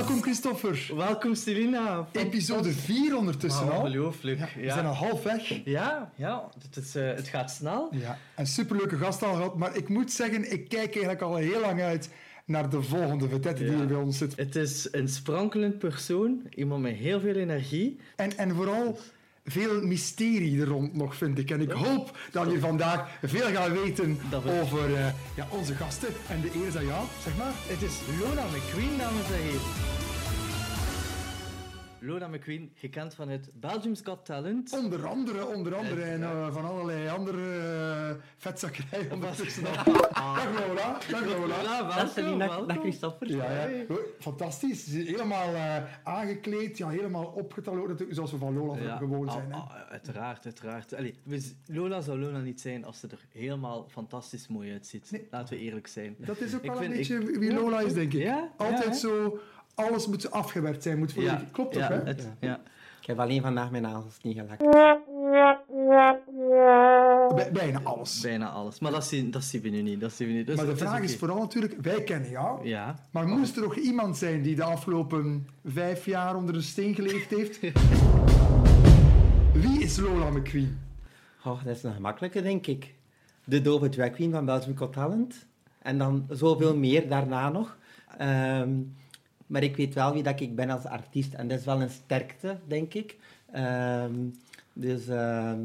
Welkom Christopher. Welkom Selina. Episode 4 ondertussen Wauw, al. Ongelooflijk. Ja, Ja, we zijn al half weg. ja, ja, het, is, eh, het gaat snel. Ja, een superleuke gast al gehad. Maar ik moet zeggen, ik kijk eigenlijk al heel lang uit naar de volgende vedette die hier bij ons zit. Het is een sprankelend persoon, iemand met heel veel energie. En, en vooral veel mysterie er rond nog, vind ik. En ik hoop dat we vandaag veel gaan weten over eh, ja, onze gasten. En de eer is aan jou, zeg maar. Het is Lona McQueen, dames en heren. Lona McQueen, gekend van het Belgium's Got Talent. Onder andere, onder andere. En eh, van allerlei andere uh, vetzakkerij ondertussen. Dag Lola. Dag Lola. Lola, Dag welkom, dag, Christopher. Ja, ja. Fantastisch. Ze is Helemaal eh, aangekleed, ja, helemaal opgetaloord, natuurlijk, zoals we van Lola Ja, gewoon ah, zijn. Hè. ah, uiteraard, uiteraard. Allee, Lola zou Lola niet zijn als ze er helemaal fantastisch mooi uitziet. Nee. Laten we eerlijk zijn. Dat is ook wel een beetje ik- wie Lola is, denk ik. ja, Altijd zo, alles moet afgewerkt zijn, moet volledig... Klopt toch, ja, hè? het- ja. Ik heb alleen vandaag mijn nagels niet gelakt. Bij- bijna alles. Bijna alles. Maar dat zien, dat zien we nu niet. Dat zien we niet. Dus maar de vraag is vooral natuurlijk, wij kennen jou, Ja. maar moest er nog iemand zijn die de afgelopen vijf jaar onder een steen geleefd heeft? Wie is Lola McQueen? Oh, dat is een gemakkelijke, denk ik. De dove drag queen van Belgium Got Talent. En dan zoveel meer daarna nog. Ehm, maar ik weet wel wie dat ik ben als artiest. En dat is wel een sterkte, denk ik. Ehm, dus... ehm,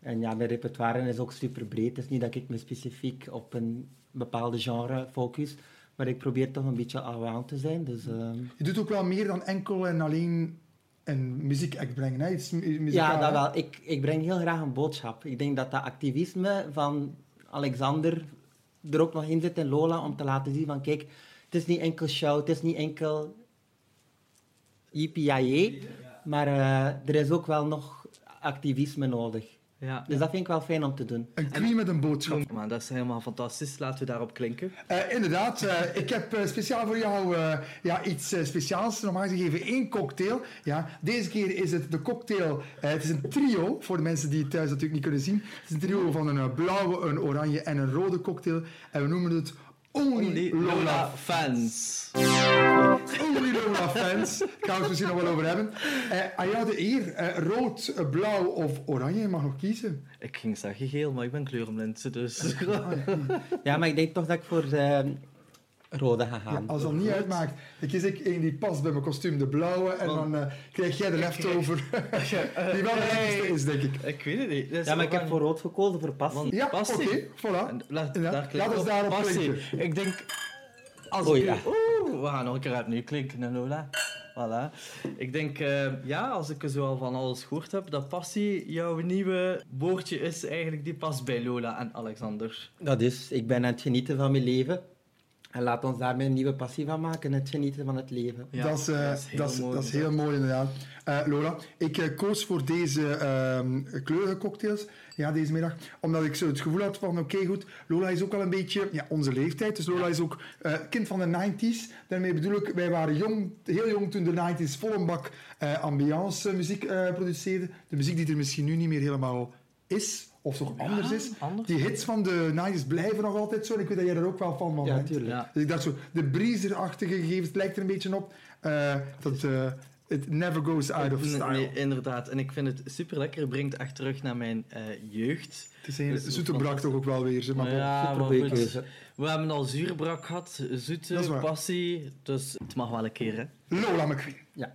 en ja, mijn repertoire is ook super breed. Het is niet dat ik me specifiek op een bepaalde genre focus. Maar ik probeer toch een beetje allround te zijn. Dus... ehm, Je doet ook wel meer dan enkel en alleen een muziekact brengen, hè? Iets Ja, dat wel. Ik, ik breng heel graag een boodschap. Ik denk dat dat activisme van Alexander er ook nog in zit en Lola om te laten zien van kijk, het is niet enkel show, het is niet enkel yippie maar eh, er is ook wel nog activisme nodig. Ja. Dus dat vind ik wel fijn om te doen. Een queen met een boodschap. Maar dat is helemaal fantastisch. Laten we daarop klinken. Eh, inderdaad, eh, ik heb eh, speciaal voor jou eh, ja, iets speciaals. Normaal gegeven één cocktail. Ja, deze keer is het de cocktail. het is een trio, voor de mensen die het thuis natuurlijk niet kunnen zien. Het is een trio van een blauwe, een oranje en een rode cocktail. En we noemen het Only, Lola. Fans. Only Lola fans. Gaan we het misschien nog wel over hebben. Eh, aan jou de eer. Eh, rood, eh, blauw of oranje. Je mag nog kiezen. Ik ging zeggen geel, maar ik ben kleurenblind. Dus. Ja, maar ik denk toch dat ik voor de rode ga Ja, gaan. als dat niet uitmaakt, dan kies ik één die past bij mijn kostuum, de blauwe. En dan eh, krijg jij de leftover. die wel de is, denk ik. ik weet het niet. Dat is Ja, maar ik heb een- voor rood gekozen voor passie. Want Ja, passie. oké, voilà. En Laat, Ja, daar klinkt laat ons op daarop passie. klinken. Ik denk... Als ik- ja. Oeh, we gaan nog een keer opnieuw klinken, hè, Lola. Voilà. Ik denk, eh, ja, als ik er zo al van alles gehoord heb, dat passie jouw nieuwe woordje is eigenlijk die past bij Lola en Alexander. Dat is, ik ben aan het genieten van mijn leven. En laat ons daar een nieuwe passie van maken, het genieten van het leven. Ja, dat, is, eh, dat is heel dat is, mooi dat is heel mooi, inderdaad. Eh, Lola, ik eh, koos voor deze ehm kleurige cocktails ja, deze middag, omdat ik zo het gevoel had van, oké, goed, Lola is ook wel een beetje ja, onze leeftijd. Dus Lola is ook eh, kind van de 90s. Daarmee bedoel ik, wij waren jong, heel jong toen de 90s vol een bak eh, ambiance muziek eh, produceerden. De muziek die er misschien nu niet meer helemaal is, of toch anders is. anders. Die hits van de 90s blijven nog altijd zo. En ik weet dat jij er ook wel van Ja, bent. Ja. Dus ik dacht zo, de breezer-achtige gegevens, het lijkt er een beetje op. eh, dat eh, it never goes out of style. nee, inderdaad. En ik vind het super lekker. Het brengt echt terug naar mijn eh, jeugd. Het is een Dus zoete brak toch ook wel weer. Zeg maar ja, maar goed. We hebben al zuurbrak gehad, zoete, passie. Dus het mag wel een keer, hè. Lola McQueen. Ja.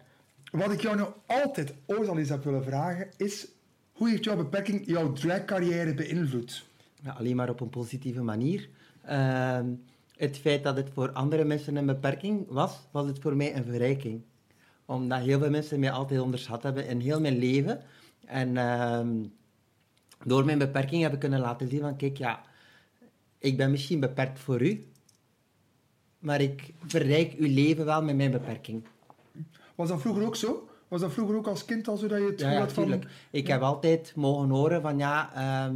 Wat ik jou nou altijd ooit al eens heb willen vragen, is hoe heeft jouw beperking jouw dragcarrière beïnvloed? Ja, alleen maar op een positieve manier. Ehm, het feit dat het voor andere mensen een beperking was, was het voor mij een verrijking. Omdat heel veel mensen mij altijd onderschat hebben in heel mijn leven. En ehm, door mijn beperking heb ik kunnen laten zien van, kijk, ja, ik ben misschien beperkt voor u, maar ik verrijk uw leven wel met mijn beperking. Was dat vroeger ook zo? Was dat vroeger ook als kind al zo dat je het Ja, had van... tuurlijk. Ik heb altijd mogen horen van ja, ehm,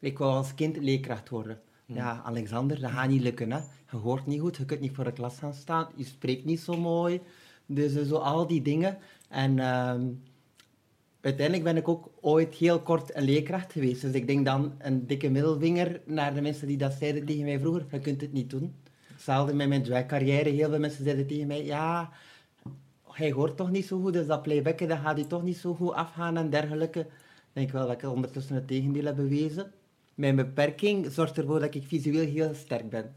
ik wou als kind leerkracht worden. Ja, Alexander, dat gaat niet lukken. Hè. Je hoort niet goed, je kunt niet voor de klas gaan staan, je spreekt niet zo mooi. Dus eh, zo al die dingen. En ehm, uiteindelijk ben ik ook ooit heel kort een leerkracht geweest. Dus ik denk dan een dikke middelvinger naar de mensen die dat zeiden tegen mij vroeger. Je kunt het niet doen. Hetzelfde met mijn dragcarrière. Heel veel mensen zeiden tegen mij, ja, hij hoort toch niet zo goed, dus dat playbacken dat gaat hij toch niet zo goed afgaan en dergelijke. Ik denk wel dat ik ondertussen het tegendeel heb bewezen. Mijn beperking zorgt ervoor dat ik visueel heel sterk ben.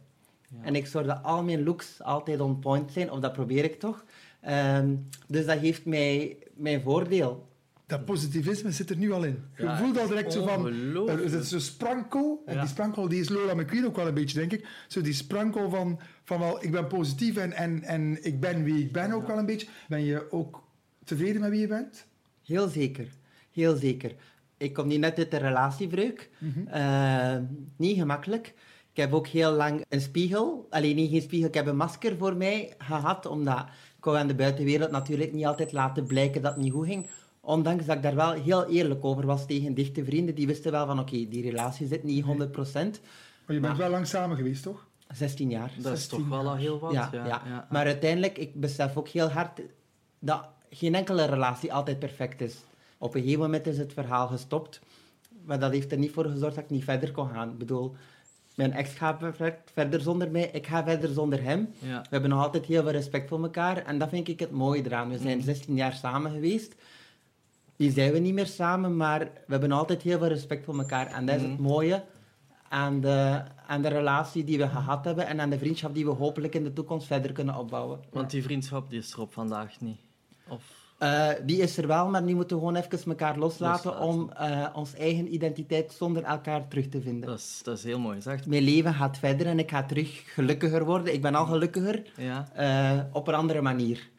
En ik zorg dat al mijn looks altijd on point zijn, of dat probeer ik toch. Ehm, dus dat geeft mij mijn voordeel. Dat positivisme zit er nu al in. Je Ja, voelt al direct zo van... Er zit zo'n sprankel. En Ja. die sprankel die is Lola McQueen ook wel een beetje, denk ik. Zo die sprankel van, van wel, ik ben positief en, en, en ik ben wie ik ben ook wel een beetje. Ben je ook tevreden met wie je bent? Heel zeker. Heel zeker. Ik kom nu net uit de relatiebreuk. Eh, niet gemakkelijk. Ik heb ook heel lang een spiegel. Alleen niet geen spiegel, ik heb een masker voor mij gehad. Omdat ik wou aan de buitenwereld natuurlijk niet altijd laten blijken dat het niet goed ging. Ondanks dat ik daar wel heel eerlijk over was tegen dichte vrienden. Die wisten wel van, oké, die relatie zit niet 100%. Maar je bent Maar- wel lang samen geweest, toch? 16 jaar. Dat is 16 toch wel al heel wat. ja, ja, Maar uiteindelijk, ik besef ook heel hard dat geen enkele relatie altijd perfect is. Op een gegeven moment is het verhaal gestopt. Maar dat heeft er niet voor gezorgd dat ik niet verder kon gaan. Ik bedoel, mijn ex gaat verder zonder mij, ik ga verder zonder hem. Ja. We hebben nog altijd heel veel respect voor elkaar en dat vind ik het mooie eraan. We zijn 16 jaar samen geweest. Nu zijn we niet meer samen, maar we hebben altijd heel veel respect voor elkaar. En dat is het mooie aan de, aan de relatie die we gehad hebben en aan de vriendschap die we hopelijk in de toekomst verder kunnen opbouwen. Want die vriendschap die is er op vandaag niet. Of... Eh, die is er wel, maar die moeten we gewoon even elkaar loslaten, Loslaten. om eh onze eigen identiteit zonder elkaar terug te vinden. Dat is, dat is heel mooi gezegd. Mijn leven gaat verder en ik ga terug gelukkiger worden. Ik ben al gelukkiger, Ja. eh, op een andere manier.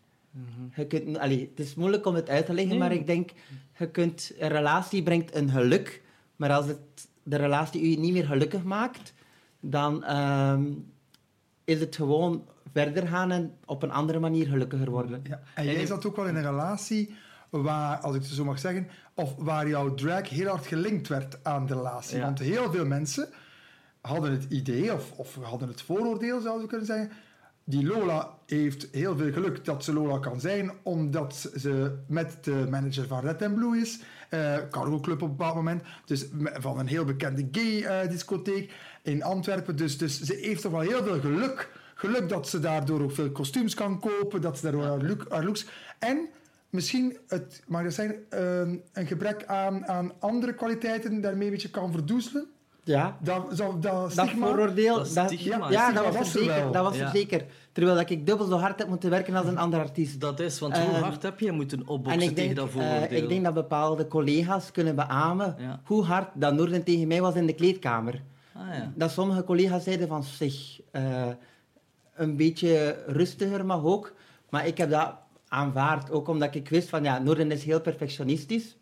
Je kunt, allee, het is moeilijk om het uit te leggen, Nee. maar ik denk, je kunt, een relatie brengt een geluk, maar als het, de relatie je niet meer gelukkig maakt, dan ehm, is het gewoon verder gaan en op een andere manier gelukkiger worden. Ja. En jij zat ook wel in een relatie waar, als ik het zo mag zeggen, of waar jouw drag heel hard gelinkt werd aan de relatie. Ja. Want heel veel mensen hadden het idee, of, of hadden het vooroordeel, zouden we kunnen zeggen, die Lola heeft heel veel geluk dat ze Lola kan zijn, omdat ze met de manager van Red and Blue is, eh Cargo Club op een bepaald moment, dus van een heel bekende gay-discotheek in Antwerpen. Dus, dus ze heeft toch wel heel veel geluk. Geluk dat ze daardoor ook veel kostuums kan kopen, dat ze daardoor haar, look, haar looks... En misschien, het, mag dat zijn, ehm, een gebrek aan, aan andere kwaliteiten daarmee een beetje kan verdoezelen. Ja, Dat, zo, dat dat vooroordeel, Dat dat, stigma, ja, stigma dat was, was er er zeker. wel. Dat was er zeker. Terwijl dat ik dubbel zo hard heb moeten werken als een andere artiest. Dat is, want hoe Ehm, hard heb je moeten En opboksen tegen dat eh, vooroordeel? ik denk dat bepaalde collega's kunnen beamen Ja. hoe hard dat Noorden tegen mij was in de kleedkamer. Ah, ja. Dat sommige collega's zeiden van zich eh, een beetje rustiger mag ook. Maar ik heb dat aanvaard, ook omdat ik wist van ja, Noorden is heel perfectionistisch.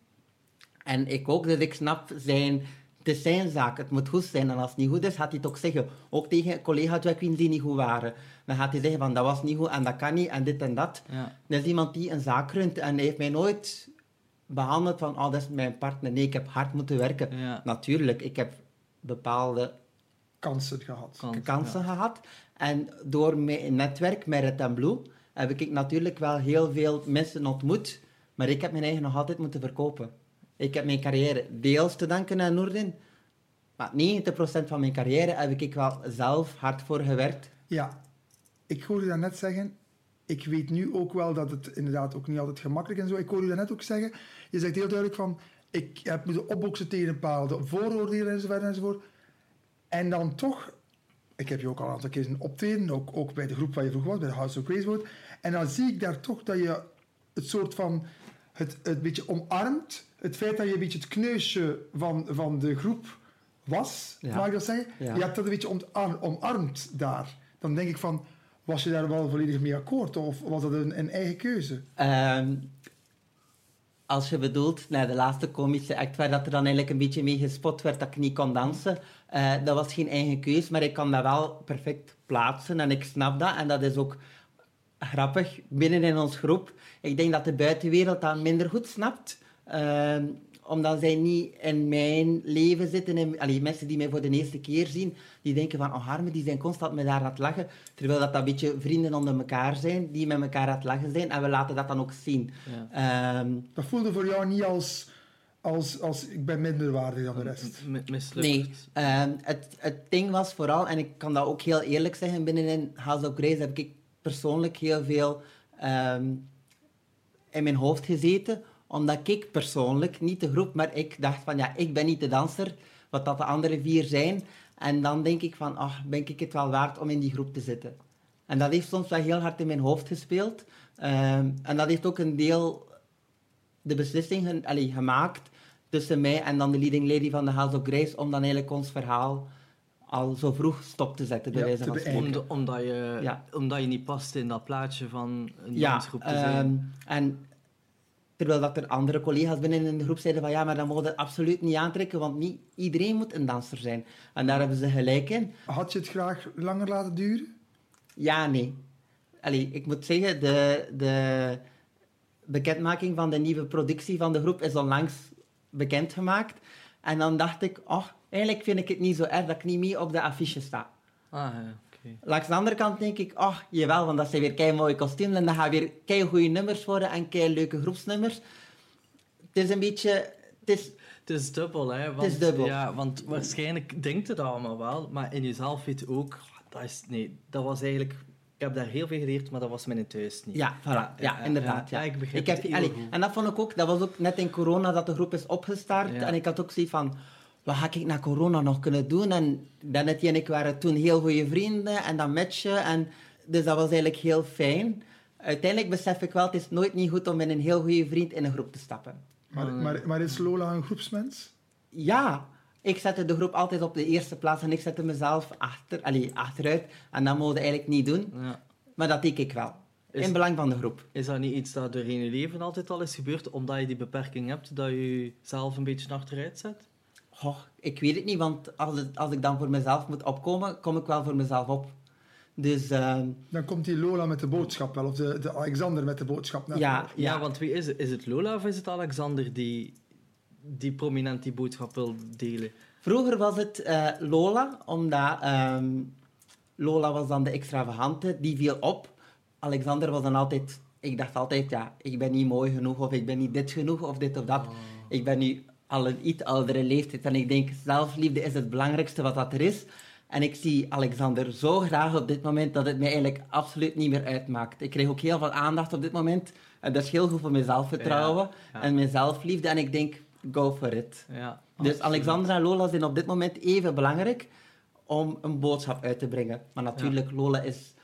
En ik ook, dus ik snap zijn, het is zijn zaak, het moet goed zijn. En als het niet goed is, gaat hij het ook zeggen. Ook tegen collega's die niet goed waren. Dan gaat hij zeggen van dat was niet goed en dat kan niet en dit en dat. Ja. Dat is iemand die een zaak runt en hij heeft mij nooit behandeld van oh, dat is mijn partner. Nee, ik heb hard moeten werken. Ja. Natuurlijk, ik heb bepaalde kansen gehad. Kan- kansen gehad. En door mijn netwerk met Red and Blue heb ik natuurlijk wel heel veel mensen ontmoet. Maar ik heb mijn eigen nog altijd moeten verkopen. Ik heb mijn carrière deels te danken aan Noordin. Maar 90% van mijn carrière heb ik wel zelf hard voor gewerkt. Ja, ik hoorde dat net zeggen. Ik weet nu ook wel dat het inderdaad ook niet altijd gemakkelijk is en zo. Ik hoorde dat net ook zeggen. Je zegt heel duidelijk van... Ik heb moeten opboksen tegen bepaalde vooroordelen enzovoort enzovoort. En dan toch... Ik heb je ook al een aantal keer zien optreden. Ook, ook bij de groep waar je vroeger was, bij de House of wordt. En dan zie ik daar toch dat je het soort van... Het, het beetje omarmt. Het feit dat je een beetje het kneusje van, van de groep was. Ja. Mag ik dat zeggen? Ja. Je hebt dat een beetje omarmd daar. Dan denk ik van... Was je daar wel volledig mee akkoord? Of was dat een, een eigen keuze? Ehm, als je bedoelt, naar de laatste komische act waar dat er dan eigenlijk een beetje mee gespot werd dat ik niet kon dansen, eh, dat was geen eigen keus, maar ik kan dat wel perfect plaatsen en ik snap dat. En dat is ook grappig binnen in ons groep. Ik denk dat de buitenwereld dat minder goed snapt. Ehm, omdat zij niet in mijn leven zitten. En, allee, mensen die mij voor de eerste keer zien, die denken van, oh Harme, die zijn constant met haar aan het lachen. Terwijl dat, dat een beetje vrienden onder elkaar zijn, die met elkaar aan het lachen zijn. En we laten dat dan ook zien. Ehm, Dat voelde voor jou niet als... als, als ik ben minderwaardig dan de rest. M- mislukt. Nee, ehm, het, het ding was vooral, en ik kan dat ook heel eerlijk zeggen, binnenin House of Grace heb ik persoonlijk heel veel ehm, in mijn hoofd gezeten, omdat ik persoonlijk, niet de groep, maar ik dacht van ja, ik ben niet de danser, wat dat de andere vier zijn. En dan denk ik van, ach, ben ik het wel waard om in die groep te zitten. En dat heeft soms wel heel hard in mijn hoofd gespeeld. Ehm, en dat heeft ook een deel de beslissing gemaakt tussen mij en dan de leading lady van de House of Grace om dan eigenlijk ons verhaal al zo vroeg stop te zetten, bij Ja, wijze van spreken. Omdat, omdat, je, Ja. omdat je niet past in dat plaatje van een Ja, dansgroep te zijn. ehm, en terwijl dat er andere collega's binnen in de groep zeiden van ja, maar dat mogen we absoluut niet aantrekken, want niet iedereen moet een danser zijn. En daar hebben ze gelijk in. Had je het graag langer laten duren? Ja, nee. Allee, ik moet zeggen, de, de bekendmaking van de nieuwe productie van de groep is onlangs bekendgemaakt. En dan dacht ik, oh, eigenlijk vind ik het niet zo erg dat ik niet mee op de affiche sta. Ah, ja, oké. Langs de andere kant denk ik, oh, jawel, want dat zijn weer kei mooie kostuums en dat gaan weer kei goede nummers worden en kei leuke groepsnummers. Het is een beetje, het is, Het is dubbel, hè? Want, is dubbel. Ja, want waarschijnlijk denkt het allemaal wel, maar in jezelf weet je ook, dat is, nee, dat was eigenlijk, ik heb daar heel veel geleerd, maar dat was mijn thuis niet. ja, voilà, ja, inderdaad. Ja. Ja, ik begrijp heb, het allee, en dat vond ik ook, dat was ook net in corona dat de groep is opgestart. Ja. En ik had ook zoiets van, wat ga ik na corona nog kunnen doen? En Danette en ik waren toen heel goede vrienden en dan matchen. En, dus dat was eigenlijk heel fijn. Uiteindelijk besef ik wel, het is nooit niet goed om met een heel goede vriend in een groep te stappen. Maar, maar, maar is Lola een groepsmens? Ja, ik zette de groep altijd op de eerste plaats en ik zette mezelf achter, allee, achteruit. En dat mogen we eigenlijk niet doen, Ja. maar dat deed ik wel. Is- In belang van de groep. Is dat niet iets dat er in je leven altijd al is gebeurd, omdat je die beperking hebt, dat je jezelf een beetje achteruit zet? Goh, ik weet het niet, want als, het- als ik dan voor mezelf moet opkomen, kom ik wel voor mezelf op. Dus ehm, Dan komt die Lola met de boodschap wel, of de, de Alexander met de boodschap naar ja. Ja, ja, want wie is het? Is het Lola of is het Alexander die, die prominent die boodschap wil delen? vroeger was het eh, Lola, omdat ehm, Lola was dan de extravagante, die viel op. Alexander was dan altijd, ik dacht altijd, ja, ik ben niet mooi genoeg, of ik ben niet dit genoeg, of dit of dat. Ik ben nu al een iets oudere leeftijd en ik denk, zelfliefde is het belangrijkste wat dat er is. En ik zie Alexander zo graag op dit moment dat het mij eigenlijk absoluut niet meer uitmaakt. Ik krijg ook heel veel aandacht op dit moment. En dat is heel goed voor mijn zelfvertrouwen Ja, ja. en mijn zelfliefde. En ik denk, go for it. Ja, Dus Alexandra en Lola zijn op dit moment even belangrijk om een boodschap uit te brengen. Maar natuurlijk, Lola is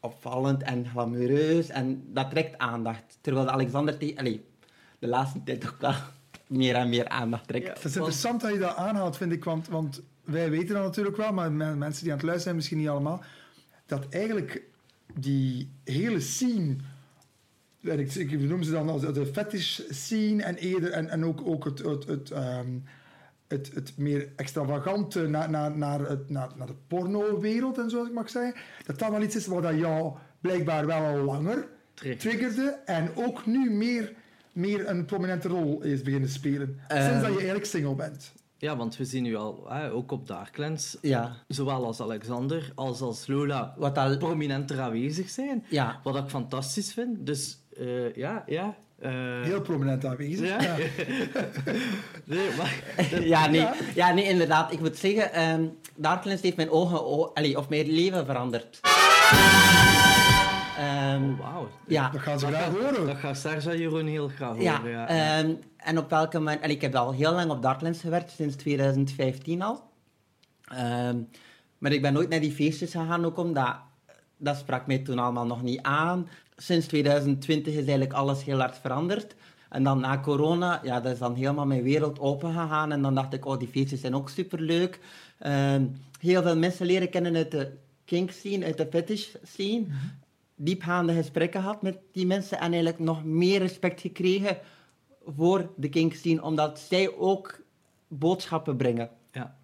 opvallend en glamoureus en dat trekt aandacht. Terwijl Alexander allee, de laatste tijd ook wel meer en meer aandacht trekt. Ja. Het is interessant dat je dat aanhaalt, vind ik, want, want wij weten dat natuurlijk wel, maar men- mensen die aan het luisteren zijn misschien niet allemaal, dat eigenlijk die hele scene, en ik, ik noem ze dan als de fetish scene en eerder, en, en ook, ook het, het, het, ehm, het, het meer extravagante naar, naar, naar, het, naar, naar de porno-wereld en zo, als ik mag zeggen, dat dat wel iets is wat dat jou blijkbaar wel al langer triggerde en ook nu meer, meer een prominente rol is beginnen spelen. Eh. Sinds dat je eigenlijk single bent. Ja, want we zien nu al, hè, ook op Darklands, Ja, zowel als Alexander als als Lola, wat al... prominenter aanwezig zijn. Ja, Wat ik fantastisch vind. Dus eh, ja, ja. eh, Heel prominent aanwezig. ja. Ja. nee, maar, ja, nee, ja, nee, inderdaad. Ik moet zeggen, ehm Darklands heeft mijn ogen, o- allee, of mijn leven veranderd. Oh, wauw. ja, Dat gaan ze Dat graag gaat- horen. Dat gaat Serge Jeroen heel graag Ja, horen. Ja, ehm, en op welke manier... Ik heb al heel lang op Darklands gewerkt, sinds 2015 al. Ehm, maar ik ben nooit naar die feestjes gegaan, ook omdat... Dat sprak mij toen allemaal nog niet aan. Sinds 2020 is eigenlijk alles heel hard veranderd. En dan na corona, ja, dat is dan helemaal mijn wereld open gegaan. En dan dacht ik, oh, die feestjes zijn ook superleuk. Ehm heel veel mensen leren kennen uit de kink scene, uit de fetish scene. Diepgaande gesprekken gehad met die mensen en eigenlijk nog meer respect gekregen voor de kink scene, omdat zij ook boodschappen brengen. ja.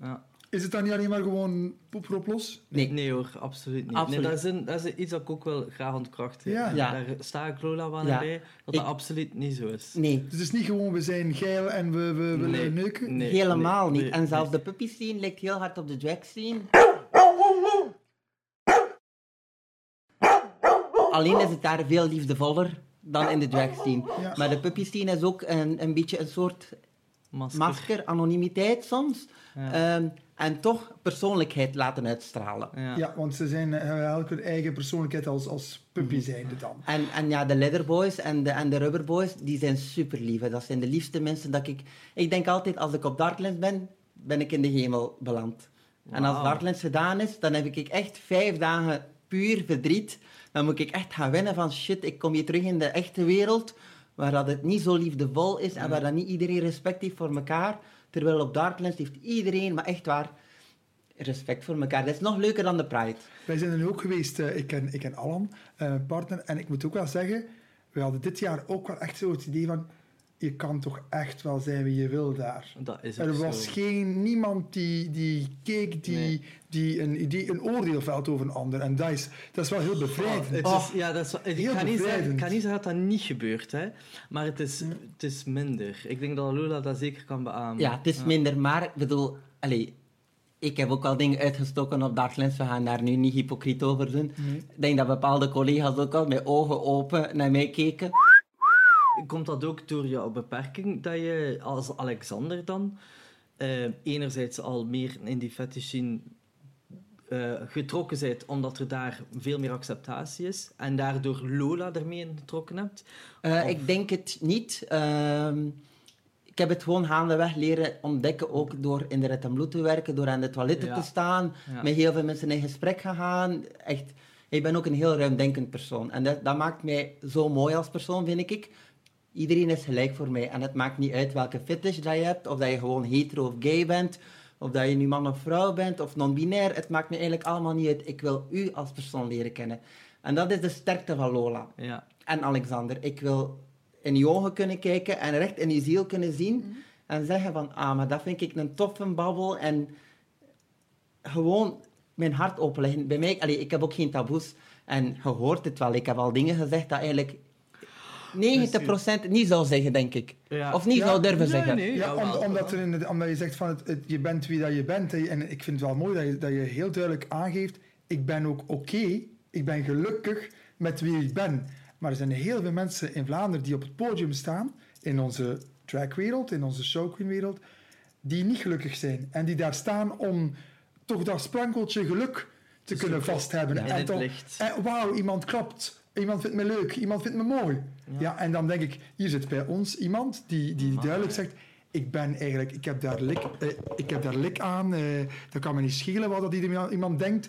ja. Is het dan niet alleen maar gewoon poep erop los? Nee. Nee hoor, absoluut niet. Absoluut. Nee, dat, is een, dat is iets dat ik ook wel graag ontkracht. Ja. Ja. Daar sta ik Lola wel Ja. bij, dat Ik- dat absoluut niet zo is. Nee, Dus het is niet gewoon we zijn geil en we, we willen Nee. neuken? Nee, helemaal nee, niet. nee, en zelfs nee. de puppy scene lijkt heel hard op de drag scene. Alleen is het daar veel liefdevoller dan in de drag scene. Ja. Maar de puppy scene is ook een, een beetje een soort Masker. masker, anonimiteit soms. Ja. Ehm, en toch persoonlijkheid laten uitstralen. Ja. Ja, want ze zijn, hebben elk hun eigen persoonlijkheid als, als puppy Mhm. zijnde dan. En, en ja, de Leatherboys en de, en de Rubberboys, die zijn super lief. Dat zijn de liefste mensen dat ik... Ik denk altijd, als ik op Darklands ben, ben ik in de hemel beland. En als. Darklands gedaan is, dan heb ik echt vijf dagen puur verdriet. Dan moet ik echt gaan winnen van shit, ik kom hier terug in de echte wereld, waar dat het niet zo liefdevol is en waar dat niet iedereen respect heeft voor elkaar. Terwijl op Darklands heeft iedereen, maar echt waar, respect voor elkaar. Dat is nog leuker dan de Pride. Wij zijn er nu ook geweest, eh, ik, ken, ik ken Alan, eh, partner, en ik moet ook wel zeggen, we hadden dit jaar ook wel echt zo het idee van, je kan toch echt wel zijn wie je wil daar. Dat is Er was zo. geen, niemand die, die keek, die, Nee. die een, idee, een oordeel velt over een ander. En dat is, dat is wel heel bevrijdend. Het Oh. is, ja, dat is, ik, Heel kan niet zeggen, ik bevrijdend. kan niet zeggen dat dat niet gebeurt, hè. maar het is, het is minder. Ik denk dat Lola dat zeker kan beamen. Ja, het is minder, maar ik bedoel, allee, ik heb ook al dingen uitgestoken op Darklands. We gaan daar nu niet hypocriet over doen. Ik denk dat bepaalde collega's ook al met ogen open naar mij keken. Komt dat ook door jouw beperking dat je als Alexander dan eh, enerzijds al meer in die fetish scene eh, getrokken bent, omdat er daar veel meer acceptatie is en daardoor Lola ermee in getrokken hebt? Eh, Ik denk het niet. Ehm, ik heb het gewoon gaandeweg leren ontdekken, ook door in de red en bloed te werken, door aan de toiletten Ja. te staan, Ja. met heel veel mensen in gesprek gegaan. Echt, ik ben ook een heel ruimdenkend persoon. En dat, dat maakt mij zo mooi als persoon, vind ik. Iedereen is gelijk voor mij. En het maakt niet uit welke fetish dat je hebt, of dat je gewoon hetero of gay bent, of dat je nu man of vrouw bent, of non-binair. Het maakt me eigenlijk allemaal niet uit. Ik wil u als persoon leren kennen. En dat is de sterkte van Lola Ja. en Alexander. Ik wil in je ogen kunnen kijken en recht in je ziel kunnen zien en zeggen van, ah, maar dat vind ik een toffe babbel en gewoon mijn hart openleggen. Bij mij, allee, ik heb ook geen taboes en je hoort het wel. Ik heb al dingen gezegd dat eigenlijk 90% niet zou zeggen, denk ik. Ja. Of niet Ja, zou durven nee, zeggen. nee. Ja, om- Jawel. omdat, er in het- omdat je zegt van het, het- je bent wie dat je bent. hè, En ik vind het wel mooi dat je, dat je heel duidelijk aangeeft, ik ben ook oké, ik ben gelukkig met wie ik ben. Maar er zijn heel veel mensen in Vlaanderen die op het podium staan, in onze dragwereld, in onze showqueenwereld, die niet gelukkig zijn. En die daar staan om toch dat sprankeltje geluk te kunnen vasthebben. in en en wauw, iemand klapt. Iemand vindt me leuk, iemand vindt me mooi. Ja. en dan denk ik, hier zit bij ons iemand die, die duidelijk zegt, ik ben eigenlijk, ik heb daar lik, eh, ik heb daar lik aan, eh, dat kan me niet schelen wat dat iemand, denkt.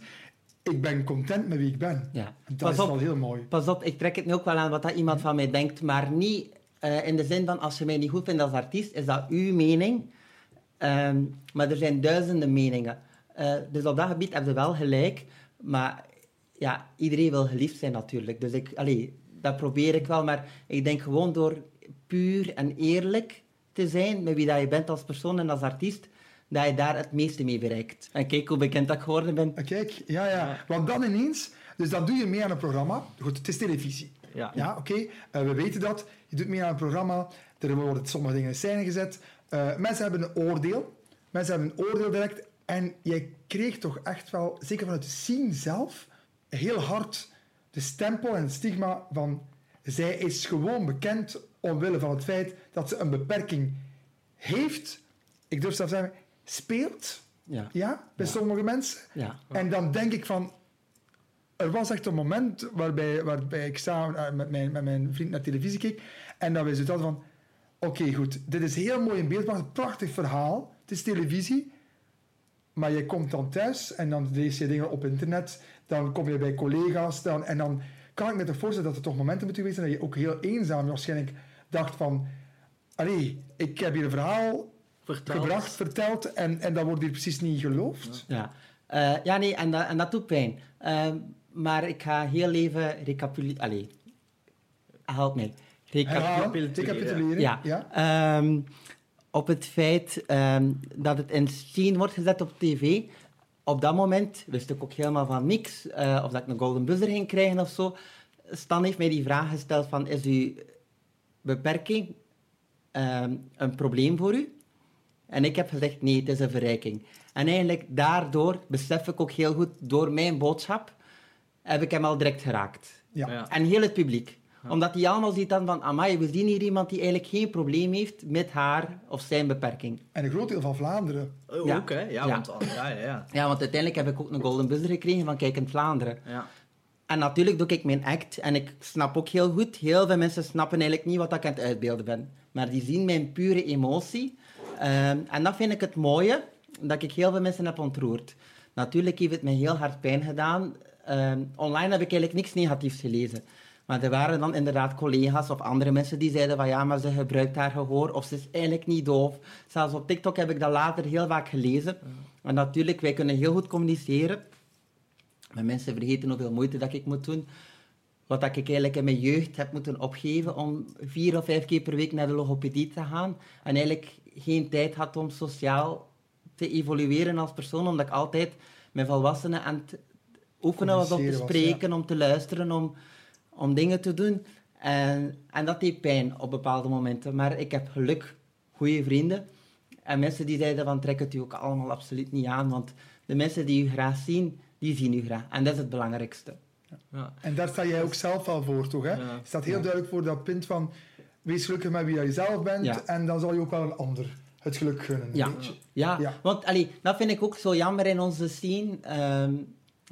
Ik ben content met wie ik ben. Ja. Dat Pas is op. wel heel mooi. Pas op, ik trek het nu ook wel aan wat dat iemand van mij denkt, maar niet eh, in de zin van als je mij niet goed vindt als artiest, is dat uw mening. Ehm, maar er zijn duizenden meningen. Eh, dus op dat gebied heb je wel gelijk, maar ja, iedereen wil geliefd zijn natuurlijk. Dus ik, allee, dat probeer ik wel, maar ik denk gewoon door puur en eerlijk te zijn met wie dat je bent als persoon en als artiest, dat je daar het meeste mee bereikt. En kijk hoe bekend dat ik geworden ben. Ah, Kijk, ja, ja. Want dan ineens, dus dan doe je mee aan een programma. Goed, het is televisie. Ja. Ja, oké. Eh, we weten dat. Je doet mee aan een programma. Er worden sommige dingen in scène gezet. Eh, mensen hebben een oordeel. Mensen hebben een oordeel direct. En jij kreeg toch echt wel, zeker vanuit de scene zelf, heel hard de stempel en het stigma van zij is gewoon bekend omwille van het feit dat ze een beperking heeft. Ik durf zelfs zeggen, speelt. Ja. Ja, bij sommige mensen. Ja. En dan denk ik van... Er was echt een moment waarbij, waarbij ik samen eh, met mijn, met mijn vriend naar televisie keek. En dat we zoiets hadden van... Oké, goed. Dit is heel mooi in beeld. maar Een prachtig verhaal. Het is televisie. Maar je komt dan thuis en dan lees je dingen op internet. Dan kom je bij collega's. Dan, en dan kan ik me toch voorstellen dat er toch momenten moeten geweest zijn dat je ook heel eenzaam waarschijnlijk dacht van... Allee, ik heb hier een verhaal Verteld. gebracht, verteld en, en dat wordt hier precies niet geloofd. Ja, Eh, ja nee, en dat, en dat doet pijn. Ehm, maar ik ga heel even recapituleren. Allee, help mij. Recapituleren. Ja. ja. Ehm, op het feit ehm, dat het in scene wordt gezet op tv. Op dat moment wist ik ook helemaal van niks. eh, of dat ik een golden buzzer ging krijgen of zo. Stan heeft mij die vraag gesteld van... Is uw beperking ehm, een probleem voor u? En ik heb gezegd, nee, het is een verrijking. En eigenlijk daardoor besef ik ook heel goed, door mijn boodschap, heb ik hem al direct geraakt. Ja. Ja. En heel het publiek. Omdat die allemaal ziet dan van, amai, we zien hier iemand die eigenlijk geen probleem heeft met haar of zijn beperking. En een groot deel van Vlaanderen. Oh, Ja. Ook, hè? Ja, Ja. want... Ja, ja, ja. Ja, want uiteindelijk heb ik ook een Golden Buzzer gekregen van Kijk in Vlaanderen. ja. En natuurlijk doe ik mijn act en ik snap ook heel goed, heel veel mensen snappen eigenlijk niet wat ik aan het uitbeelden ben. Maar die zien mijn pure emotie. Ehm, en dat vind ik het mooie, dat ik heel veel mensen heb ontroerd. Natuurlijk heeft het mij heel hard pijn gedaan. Ehm, online heb ik eigenlijk niks negatiefs gelezen. Maar er waren dan inderdaad collega's of andere mensen die zeiden van ja, maar ze gebruikt haar gehoor of ze is eigenlijk niet doof. Zelfs op TikTok heb ik dat later heel vaak gelezen. En natuurlijk, wij kunnen heel goed communiceren. Maar mensen vergeten hoeveel moeite dat ik moet doen. Wat dat ik eigenlijk in mijn jeugd heb moeten opgeven om vier of vijf keer per week naar de logopedie te gaan. En eigenlijk geen tijd had om sociaal te evolueren als persoon, omdat ik altijd met volwassenen aan het oefenen was om te was, spreken, om te luisteren, om, om dingen te doen. En, en dat deed pijn op bepaalde momenten. Maar ik heb geluk, goede vrienden. En mensen die zeiden van trek het u ook allemaal absoluut niet aan, want de mensen die u graag zien, die zien u graag. En dat is het belangrijkste. ja. En daar sta jij ook zelf wel voor, toch? Hè? Ja. Je staat heel Ja. duidelijk voor dat punt van... Wees gelukkig met wie je zelf bent. Ja. En dan zal je ook wel een ander het geluk gunnen. Ja, weet je. ja. Ja. want allee, dat vind ik ook zo jammer in onze scene. Ehm,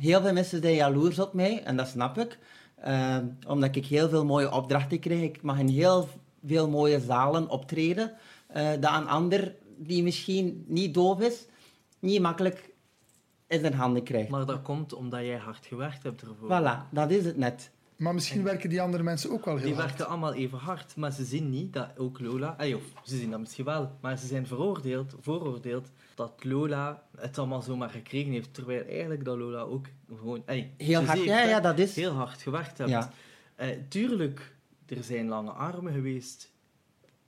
heel veel mensen zijn jaloers op mij, en dat snap ik. Ehm, omdat ik heel veel mooie opdrachten krijg. Ik mag in heel veel mooie zalen optreden. eh dat een ander die misschien niet doof is, niet makkelijk in zijn handen krijgt. Maar dat komt omdat jij hard gewerkt hebt ervoor. Voilà, dat is het net. Maar misschien werken die andere mensen ook wel heel Die hard. werken allemaal even hard, maar ze zien niet dat ook Lola... Of ze zien dat misschien wel, maar ze zijn veroordeeld, vooroordeeld dat Lola het allemaal zomaar gekregen heeft, terwijl eigenlijk dat Lola ook gewoon... ey, Heel hard, ja, ja, dat is... Heel hard gewerkt. Ja. Eh, tuurlijk, er zijn lange armen geweest,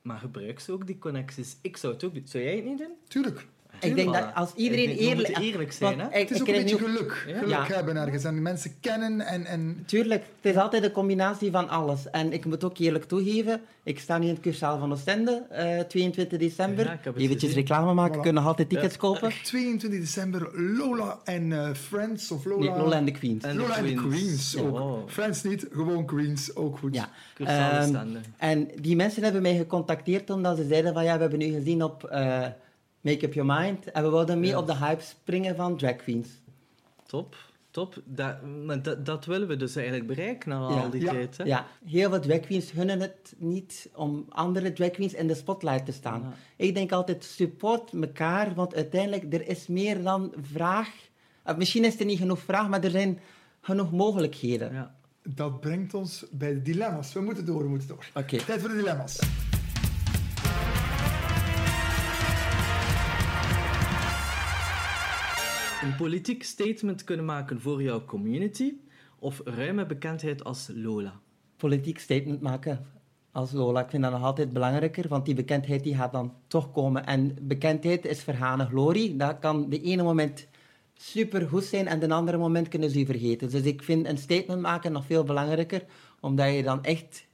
maar gebruik ze ook, die connecties. Ik zou het ook doen. Zou jij het niet doen? Tuurlijk. Ik denk dat als iedereen denk, eerlijk... zijn, want hè? ik- Het is ook een beetje nu- geluk. Geluk Ja. hebben ergens. En mensen kennen en... en Tuurlijk, het is altijd een combinatie van alles. En ik moet ook eerlijk toegeven, ik sta nu in het cursaal van Oostende, eh 22 december. Ja, Eventjes reclame maken, Voilà. kunnen nog altijd tickets kopen. 22 december Lola en eh, Friends of Lola... Nee, Lola en de Queens. En Lola en de Queens. Ook. Oh. Friends niet, gewoon Queens, ook goed. Ja. Standen. en die mensen hebben mij gecontacteerd omdat ze zeiden van ja, we hebben u gezien op eh, Make Up Your Mind en we wilden mee Ja. op de hype springen van drag queens. Top, top. Dat, maar dat, dat willen we dus eigenlijk bereiken na Ja. al die Ja. tijd. Hè? Ja, heel veel drag queens gunnen het niet om andere drag queens in de spotlight te staan. Ja. Ik denk altijd, support elkaar, want uiteindelijk er is meer dan vraag. Uh, misschien is er niet genoeg vraag, maar er zijn genoeg mogelijkheden. Ja. Dat brengt ons bij de dilemma's. We moeten door, we moeten door. Oké. Tijd voor de dilemma's. Een politiek statement kunnen maken voor jouw community of ruime bekendheid als Lola. Politiek statement maken als Lola. Ik vind dat nog altijd belangrijker, want die bekendheid die gaat dan toch komen. En bekendheid is vergane glorie. Dat kan de ene moment super goed zijn en de andere moment kunnen ze je vergeten. Dus ik vind een statement maken nog veel belangrijker, omdat je dan echt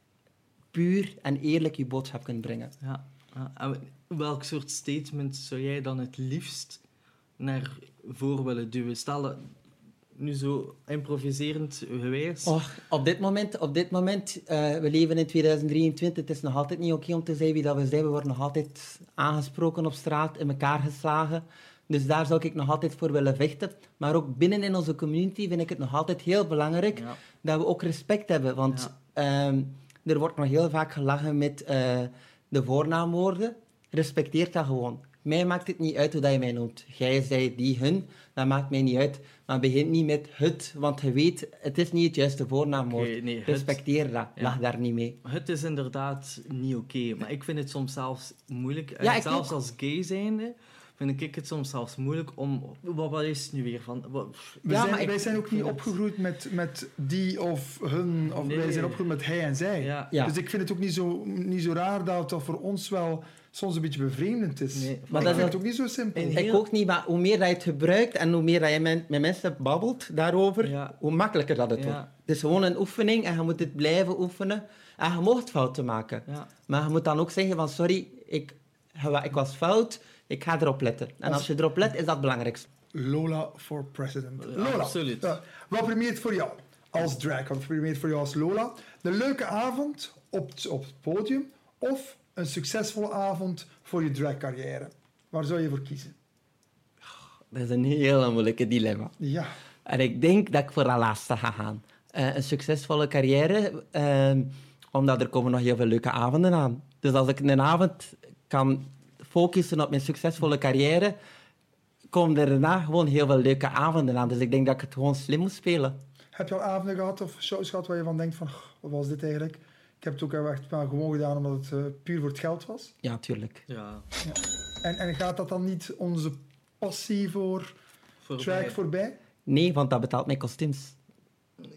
puur en eerlijk je boodschap kunt brengen. Ja. ja. En welk soort statement zou jij dan het liefst naar voor willen duwen? Stel, nu zo improviserend gewijs. Och, op dit moment, op dit moment eh, we leven in 2023, het is nog altijd niet oké om te zijn wie dat we zijn. We worden nog altijd aangesproken op straat, in elkaar geslagen. Dus daar zou ik nog altijd voor willen vechten. Maar ook binnen in onze community vind ik het nog altijd heel belangrijk Ja. dat we ook respect hebben. Want ehm, er wordt nog heel vaak gelachen met eh, de voornaamwoorden. Respecteer dat gewoon. Mij maakt het niet uit hoe dat je mij noemt. Jij, zij, die, hun, dat maakt mij niet uit. Maar begin niet met het, want je weet, het is niet het juiste voornaamwoord. Nee, Respecteer dat, Ja. lach daar niet mee. Het is inderdaad niet oké, maar ik vind het soms zelfs moeilijk. Ja, zelfs ook. als gay zijnde vind ik het soms zelfs moeilijk om... Wat, wat is het nu weer van... Wat, We Ja, zijn, maar ik- wij zijn ook niet opgegroeid met, met die of hun, of Nee. wij zijn opgegroeid met hij en zij. ja, Ja. Dus ik vind het ook niet zo, niet zo raar dat dat voor ons wel soms een beetje bevreemdend is. Nee, maar maar ik dat vind is- het ook niet zo simpel. En Ik heel- ook niet, maar hoe meer dat je het gebruikt en hoe meer dat je met, met mensen babbelt daarover, Ja. hoe makkelijker dat het Ja. wordt. Het is gewoon een oefening en je moet het blijven oefenen. En je mocht fouten maken. ja. Maar je moet dan ook zeggen van, sorry, ik, ik was fout, ik ga erop letten. En Als- als je erop let, is dat het belangrijkste. Lola for president. Ja, Lola, absoluut. ja, wat primeert voor jou? als drag? We het voor jou als Lola. Een leuke avond op het, op het podium of een succesvolle avond voor je dragcarrière? Waar zou je voor kiezen? Dat is een heel moeilijke dilemma. Ja, En ik denk dat ik voor dat laatste ga gaan. Eh, een succesvolle carrière, ehm, omdat er komen nog heel veel leuke avonden aan. Dus als ik een avond kan focussen op mijn succesvolle carrière, komen er daarna gewoon heel veel leuke avonden aan. Dus ik denk dat ik het gewoon slim moet spelen. heb je al avonden gehad of shows gehad waar je van denkt van, "Goh, wat was dit eigenlijk? Ik heb het ook echt maar gewoon gedaan omdat het eh, puur voor het geld was. Ja, tuurlijk. Ja, En, en gaat dat dan niet onze passie voor voorbij. drag voorbij? Nee, want dat betaalt mijn kostuums.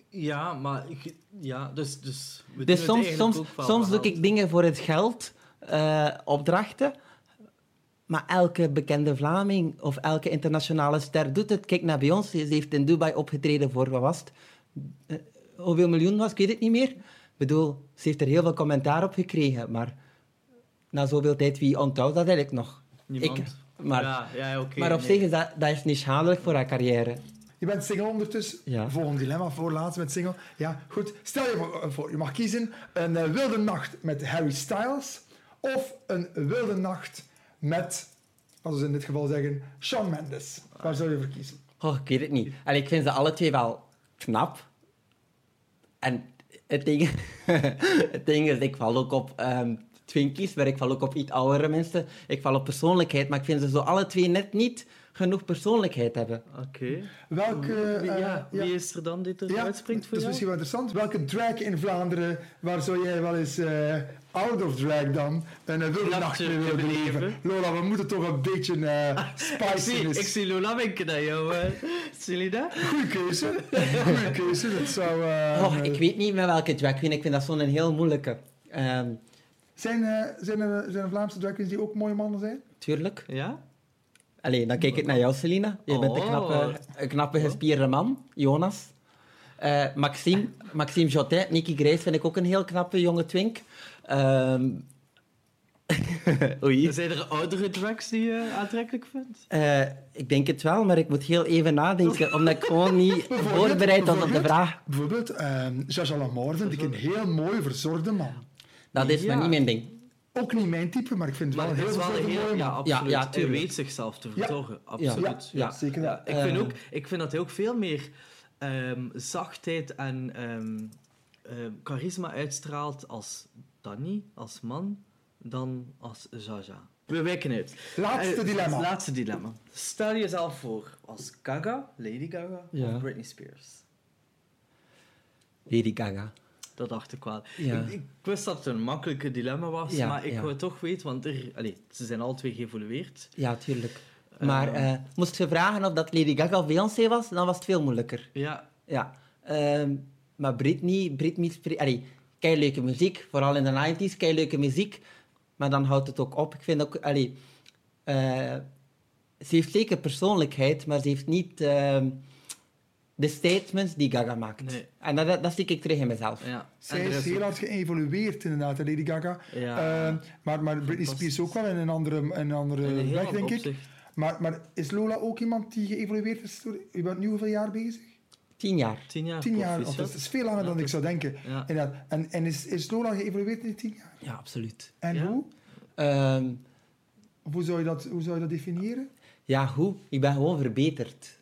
Ja, maar... ik- Ja, dus... Dus, we Dus soms, soms, soms doe ik dingen voor het geld, eh, opdrachten. Maar elke bekende Vlaming of elke internationale ster doet het. Kijk naar Beyoncé. Ze heeft in Dubai opgetreden voor, wat was het? Eh, hoeveel miljoen was, ik weet het niet meer. Ik bedoel, ze heeft er heel veel commentaar op gekregen. Maar na zoveel tijd, wie onthoudt dat eigenlijk nog? Niemand. Ik, maar, ja, ja, oké. maar op nee. zich is dat, dat is niet schadelijk voor haar carrière. Je bent single ondertussen. Ja. Volgende dilemma, voorlaatste met single. Ja, goed. Stel je voor, voor je mag kiezen een eh, wilde nacht met Harry Styles of een wilde nacht met, als we in dit geval zeggen, Shawn Mendes. Waar zou je voor kiezen? Oh, ik weet het niet. Allee, ik vind ze alle twee wel knap. En het ding, het ding is, ik val ook op ehm twinkies, maar ik val ook op iets oudere mensen. Ik val op persoonlijkheid, maar ik vind ze zo alle twee net niet genoeg persoonlijkheid hebben. Oké. Welke... Wie, eh, ja, wie is er dan dit eruit Ja, springt voor dat is jou? misschien wel interessant. Welke drag in Vlaanderen, waar zou jij wel eens eh, out of drag dan een eh, wilde Nachtje nacht mee willen beleven? leven. Lola, we moeten toch een beetje eh Ik zie, spiciness. ik zie Lola winken naar jou, uh, Celina. Goeie keuze. Goeie keuze. Dat zou... eh, Oh, ik weet niet met welke drag queen. Ik vind dat zo'n heel moeilijke. Ehm, Zijn, eh, zijn, er, zijn er Vlaamse drag queens die ook mooie mannen zijn? tuurlijk. Ja? Allee, dan kijk ik naar jou, Selina. Je bent een Oh. knappe, een knappe gespierde man. Jonas. Eh, Maxime, Maxime Jotin, Nicky Grace vind ik ook een heel knappe jonge twink. Ehm Oei. Zijn er oudere drags die je aantrekkelijk vindt? Eh, ik denk het wel, maar ik moet heel even nadenken, omdat ik gewoon niet voorbereid was op de vraag. Bijvoorbeeld, ehm Jaja Lamour vind ik een heel mooi verzorgde man. Dat is Ja. maar niet mijn ding. Ook niet mijn type, maar ik vind het wel Maar heel wel mooie Ja, absoluut. Ja, ja, weet zichzelf te verzorgen. Ja. Absoluut. Ja, zeker. Ja, ik, vind Ehm. ook, ik vind dat hij ook veel meer ehm, zachtheid en ehm, ehm, charisma uitstraalt als Danny, als man, dan als Jaja. We wijken uit. Laatste Eh, dilemma. Laatste dilemma. Stel jezelf voor als Gaga, Lady Gaga Ja. of Britney Spears. Lady Gaga. Dat dacht ik. Ja. Ik, ik wist dat het een makkelijke dilemma was, Ja, maar ik ja. wou toch weten, want er, allee, ze zijn alle twee geëvolueerd. Ja, tuurlijk. Maar Ehm. eh, moest je vragen of dat Lady Gaga of Beyoncé was, dan was het veel moeilijker. Ja, Ja. Ehm, maar Britney, Britney. Allee, kei leuke muziek, vooral in de 90s, kei leuke muziek. Maar dan houdt het ook op. Ik vind ook... Allee, eh, ze heeft zeker persoonlijkheid, maar ze heeft niet ehm, de statements die Gaga maakt. Nee. En dat, dat, dat zie ik terug in mezelf. ja. Zij is heel hard geëvolueerd inderdaad, Lady Gaga. Ja. Eh, maar, maar Britney. Spears ook wel in een andere, in een andere in een heel weg, denk ik. Maar, maar is Lola ook iemand die geëvolueerd is? door- U bent nu hoeveel jaar bezig? Tien jaar. Tien jaar. Tien jaar. Dat is veel langer Ja, dan ik zou denken. Ja. Inderdaad. En, en is, is Lola geëvolueerd in die tien jaar? Ja, absoluut. En Ja? hoe? Ehm, Hoe zou, je dat, hoe zou je dat definiëren? ja, hoe? Ik ben gewoon verbeterd.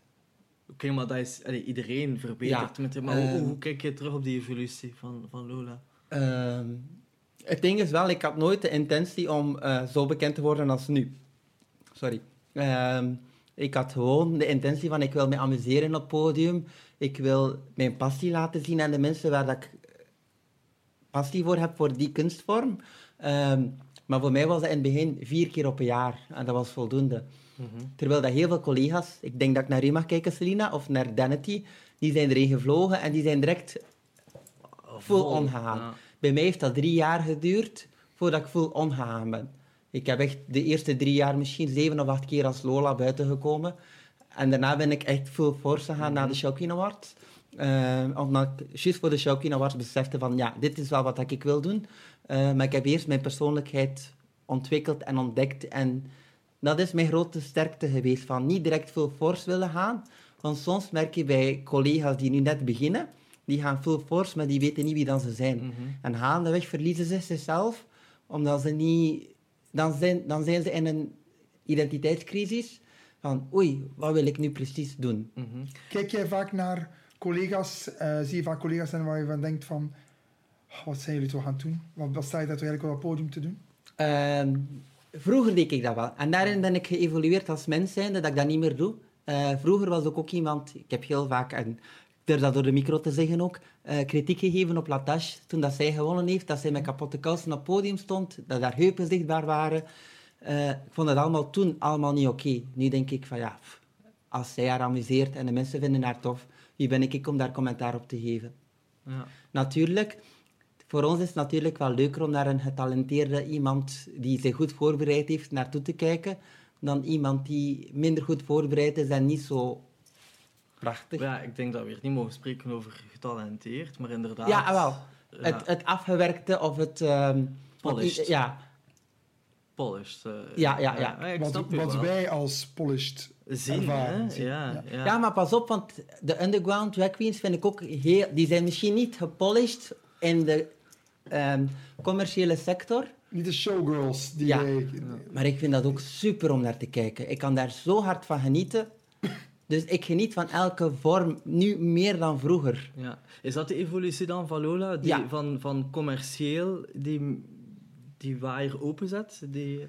Oké, maar dat is allee, iedereen verbeterd Ja, met hem. Maar hoe, ehm, hoe kijk je terug op die evolutie van, van Lola? Ehm, het ding is wel, ik had nooit de intentie om eh, zo bekend te worden als nu. Sorry. Ehm, ik had gewoon de intentie van, ik wil me amuseren op het podium. Ik wil mijn passie laten zien aan de mensen waar dat ik passie voor heb, voor die kunstvorm. Maar voor mij was dat in het begin vier keer op een jaar. En dat was voldoende. Terwijl dat heel veel collega's, ik denk dat ik naar u mag kijken, Selina, of naar Danity, die zijn erin gevlogen en die zijn direct full Vol, on gegaan. ja. Bij mij heeft dat drie jaar geduurd voordat ik full on gegaan ben. Ik heb echt de eerste drie jaar misschien zeven of acht keer als Lola buiten gekomen. En daarna ben ik echt full force gegaan naar de Show Queen Awards. Eh, omdat ik juist voor de Queen Awards besefte van, ja, dit is wel wat ik wil doen. Eh, maar ik heb eerst mijn persoonlijkheid ontwikkeld en ontdekt. En dat is mijn grote sterkte geweest, van niet direct full force willen gaan. Want soms merk je bij collega's die nu net beginnen, die gaan full force, maar die weten niet wie dan ze zijn. Mhm. En gaandeweg verliezen ze zichzelf, omdat ze niet... Dan zijn, dan zijn ze in een identiteitscrisis van oei, wat wil ik nu precies doen? Mhm. Kijk jij vaak naar collega's, eh, zie je vaak collega's en waar je van denkt van, "Oh, wat zijn jullie toch aan het doen? Wat, wat sta je daar toch eigenlijk op het podium te doen? Ehm, vroeger deed ik dat wel. En daarin ben ik geëvolueerd als mens zijnde, dat ik dat niet meer doe. Eh, vroeger was ik ook iemand, ik heb heel vaak, en durf dat door de micro te zeggen ook, eh, kritiek gegeven op Latache. Toen dat zij gewonnen heeft, dat zij met kapotte kousen op het podium stond, dat haar heupen zichtbaar waren. Eh, ik vond het allemaal toen allemaal niet oké. Nu denk ik van ja, pff, als zij haar amuseert en de mensen vinden haar tof, wie ben ik om daar commentaar op te geven? Ja. Natuurlijk, voor ons is het natuurlijk wel leuker om naar een getalenteerde iemand die zich goed voorbereid heeft naartoe te kijken, dan iemand die minder goed voorbereid is en niet zo prachtig. Ja, ik denk dat we hier niet mogen spreken over getalenteerd, maar inderdaad... Ja, wel. Ja, Het, het afgewerkte of het... ehm, wat Polished. ja, polished. eh, Ja, ja, ja. ik Wat, wat wij als polished zien, ervaren. hè? zien. Ja, Ja. ja. ja. maar pas op, want de underground drag queens vind ik ook heel... Die zijn misschien niet gepolished in de ehm, commerciële sector, Niet de showgirls die Ja. wij... Maar ik vind dat ook super om naar te kijken. Ik kan daar zo hard van genieten. Dus ik geniet van elke vorm, nu meer dan vroeger. Ja. Is dat de evolutie dan van Lola? Die, Ja. van, van commercieel, die, die waaier openzet? Die...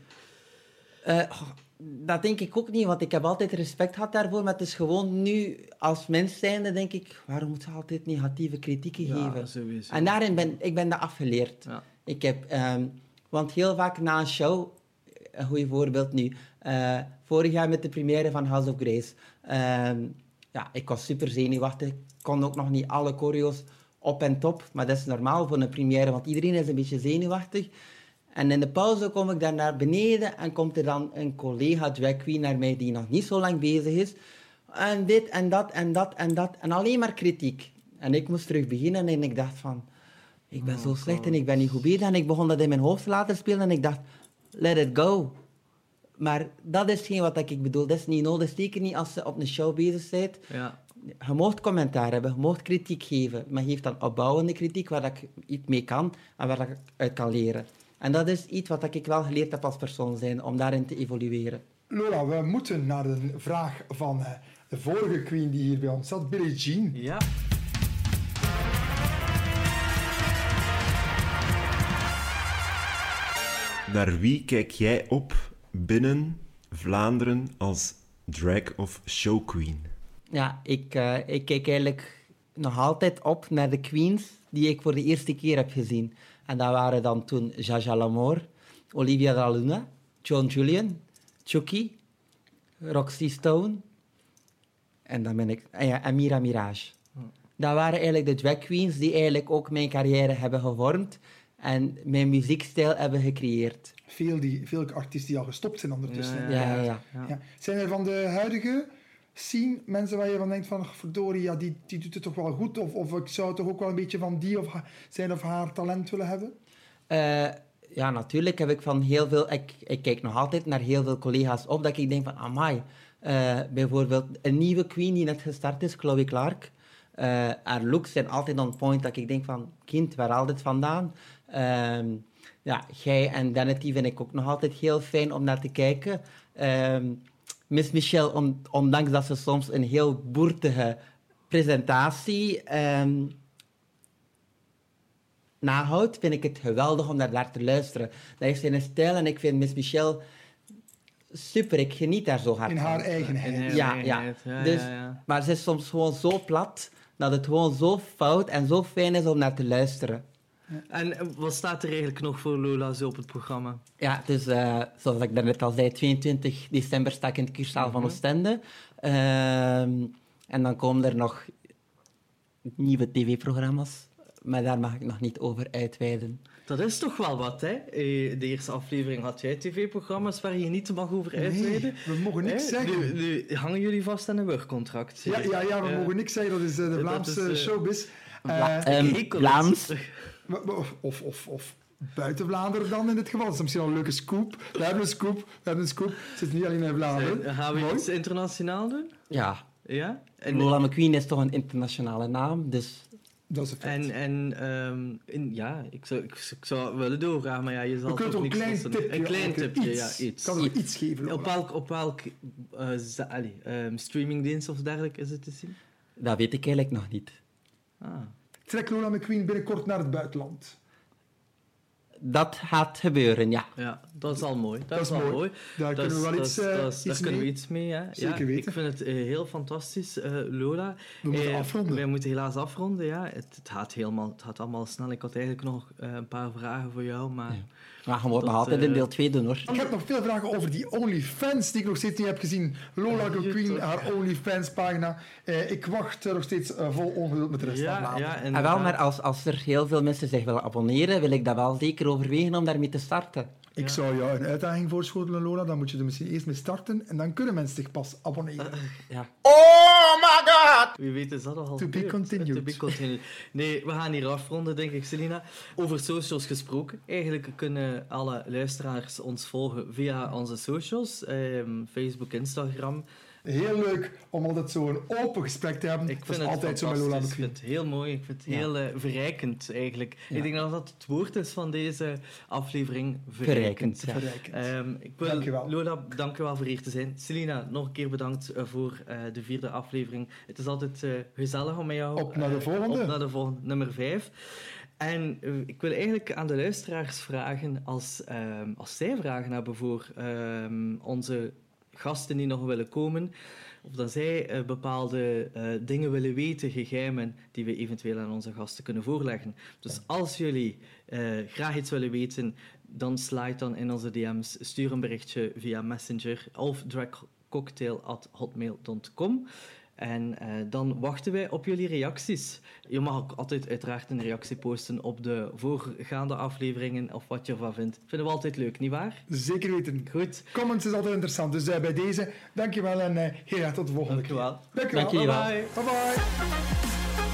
Eh, goh, dat denk ik ook niet, want ik heb altijd respect gehad daarvoor. Maar het is gewoon nu, als mens zijnde, denk ik... Waarom moet ze altijd negatieve kritieken Ja, geven? sowieso. En daarin ben ik ben dat afgeleerd. Ja. Ik heb, ehm, want heel vaak na een show, een goed voorbeeld nu, eh, vorig jaar met de première van House of Grace, ehm, ja, ik was super zenuwachtig, ik kon ook nog niet alle choreo's op en top, maar dat is normaal voor een première, want iedereen is een beetje zenuwachtig. En in de pauze kom ik daar naar beneden en komt er dan een collega drag queen naar mij die nog niet zo lang bezig is. En dit en dat en dat en dat. En alleen maar kritiek. En ik moest terug beginnen en ik dacht van... Ik ben zo slecht en ik ben niet goed bezig. En ik begon dat in mijn hoofd te laten spelen en ik dacht... Let it go. Maar dat is geen wat ik bedoel. Dat is niet nodig. Zeker niet als je op een show bezig bent. Ja. Je mocht commentaar hebben, je mocht kritiek geven. Maar geef dan opbouwende kritiek waar ik iets mee kan en waar ik uit kan leren. En dat is iets wat ik wel geleerd heb als persoon zijn, om daarin te evolueren. Lola, we moeten naar de vraag van eh, de vorige queen die hier bij ons zat, Billie Jean. ja. Naar wie kijk jij op binnen Vlaanderen als drag of show queen? Ja, ik, eh, ik kijk eigenlijk nog altijd op naar de queens die ik voor de eerste keer heb gezien. En dat waren dan toen Jaja Lamour, Olivia de Luna, John Julian, Chucky, Roxy Stone en dan ben ik... en ja, en Mira Mirage. Dat waren eigenlijk de drag queens die eigenlijk ook mijn carrière hebben gevormd en mijn muziekstijl hebben gecreëerd. Veel, die, veel artiesten die al gestopt zijn ondertussen. Ja, ja. Ja. Ja. Zijn er van de huidige scene mensen waar je van denkt van, "Ach, verdorie, ja, die, die doet het toch wel goed? Of, of ik zou toch ook wel een beetje van die of zijn of haar talent willen hebben? Eh, ja, natuurlijk heb ik van heel veel... Ik, ik kijk nog altijd naar heel veel collega's op dat ik denk van, amai. eh bijvoorbeeld een nieuwe queen die net gestart is, Chloe Clark. Eh, haar looks zijn altijd on point dat ik denk van, kind, waar haalt dit vandaan? Ehm, ja, jij en Danity vind ik ook nog altijd heel fijn om naar te kijken. Ehm, Miss Michelle, on- ondanks dat ze soms een heel boertige presentatie ehm, nahoudt, vind ik het geweldig om naar haar te luisteren. Dat heeft zijn stijl en ik vind Miss Michelle super. Ik geniet daar zo hard In van. haar eigenheid. In haar Ja, eigenheid. ja. Ja, Dus, ja, ja. Maar ze is soms gewoon zo plat dat het gewoon zo fout en zo fijn is om naar te luisteren. En eh, wat staat er eigenlijk nog voor Lola zo op het programma? Ja, dus eh, zoals ik daarnet al zei, 22 december sta ik in het kurszaal van Oostende. Ehm, en dan komen er nog nieuwe tv-programma's, maar daar mag ik nog niet over uitweiden. Dat is toch wel wat, hè? Eh, De eerste aflevering had jij tv-programma's waar je niet te mag over uitweiden. we mogen niks Hè? zeggen. Nu, nu hangen jullie vast aan een werkcontract. Ja, ja, ja, we mogen niks zeggen. Dat is de dat Vlaamse is, showbiz. Vla- Eh, ehm. Vlaams. Of, of, of, of buiten Vlaanderen dan in dit geval. Dat is misschien wel een leuke scoop. We hebben een scoop. We hebben een scoop. Het zit niet alleen in Vlaanderen. Gaan we Mooi. iets internationaal doen? Ja, Ja? En, Lola McQueen is toch een internationale naam, dus Dat is een feit. En, en ehm, in, ja, ik zou, ik, ik zou willen doorvragen, maar ja, je zal toch een niks klein lossen. tipje... Een klein tipje, iets. ja, iets. Kan er iets geven, Lola? Op welk, op welk eh, ehm, streamingdienst of dergelijke is het te zien? Dat weet ik eigenlijk nog niet. Ah. Trek Lola McQueen binnenkort naar het buitenland. Dat gaat gebeuren, ja. Ja, dat is al mooi. Dat, Dat is al mooi. mooi. Daar Dat kunnen we wel iets, eh, is- Daar iets kunnen we mee. iets mee, ja. Zeker ja, weten. Ik vind het eh, heel fantastisch, eh, Lola. We moeten afronden. Wij moeten helaas afronden, ja. Het, het, gaat helemaal, het gaat allemaal snel. Ik had eigenlijk nog eh, een paar vragen voor jou, maar... Ja. Maar je moet nog altijd eh, in deel 2 doen, hoor. Ik heb nog veel vragen over die OnlyFans die ik nog steeds niet heb gezien. Lola Ja, McQueen, toch. haar OnlyFans pagina. Eh, ik wacht eh, nog steeds eh, vol ongeduld met de rest van Ja, ja, En wel, maar als, als er heel veel mensen zich willen abonneren, wil ik dat wel zeker overwegen om daarmee te starten. Ik Ja. zou jou een uitdaging voorschotelen, Lola. Dan moet je er misschien eerst mee starten en dan kunnen mensen zich pas Eh, abonneren. Ja. Wie weet is dat al To be continued. To be continued. Nee, we gaan hier afronden, denk ik, Selina. Over socials gesproken. Eigenlijk kunnen alle luisteraars ons volgen via onze socials. ehm, Facebook, Instagram. Heel leuk om altijd zo'n open gesprek te hebben. Ik dat vind is het altijd zo met Lola. Ik vind het heel mooi. Ik vind het Ja. heel eh, verrijkend, eigenlijk. Ja. Ik denk dat dat het woord is van deze aflevering. Verrijkend, Verrijkend. ja. Verrijkend. Ehm, ik wil, Dankjewel. Lola, dankjewel voor hier te zijn. Selina, nog een keer bedankt eh, voor eh, de vierde aflevering. Het is altijd eh, gezellig om met jou... Op naar de volgende. Op naar de volgende, nummer vijf. En ik wil eigenlijk aan de luisteraars vragen, als, ehm, als zij vragen hebben voor ehm, onze gasten die nog willen komen, of dat zij eh, bepaalde eh, dingen willen weten, geheimen, die we eventueel aan onze gasten kunnen voorleggen. Dus als jullie eh, graag iets willen weten, dan slide dan in onze DM's, stuur een berichtje via Messenger of dragcocktail.hotmail.com. En eh, dan wachten wij op jullie reacties. Je mag ook altijd uiteraard een reactie posten op de voorgaande afleveringen of wat je ervan vindt. Vinden we altijd leuk, nietwaar? Zeker weten. Goed, Comments is altijd interessant. Dus eh, bij deze, dankjewel en eh heel tot de volgende dankjewel. keer. Dankjewel. Dankjewel. Bye bye. Bye bye.